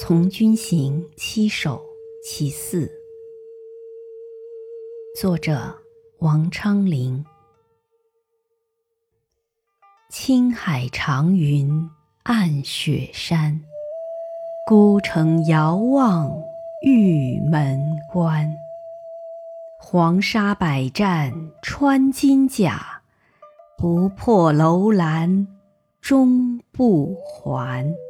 从军行七首其四。作者王昌龄。青海长云暗雪山孤城遥望玉门关。黄沙百战穿金甲不破楼兰终不还。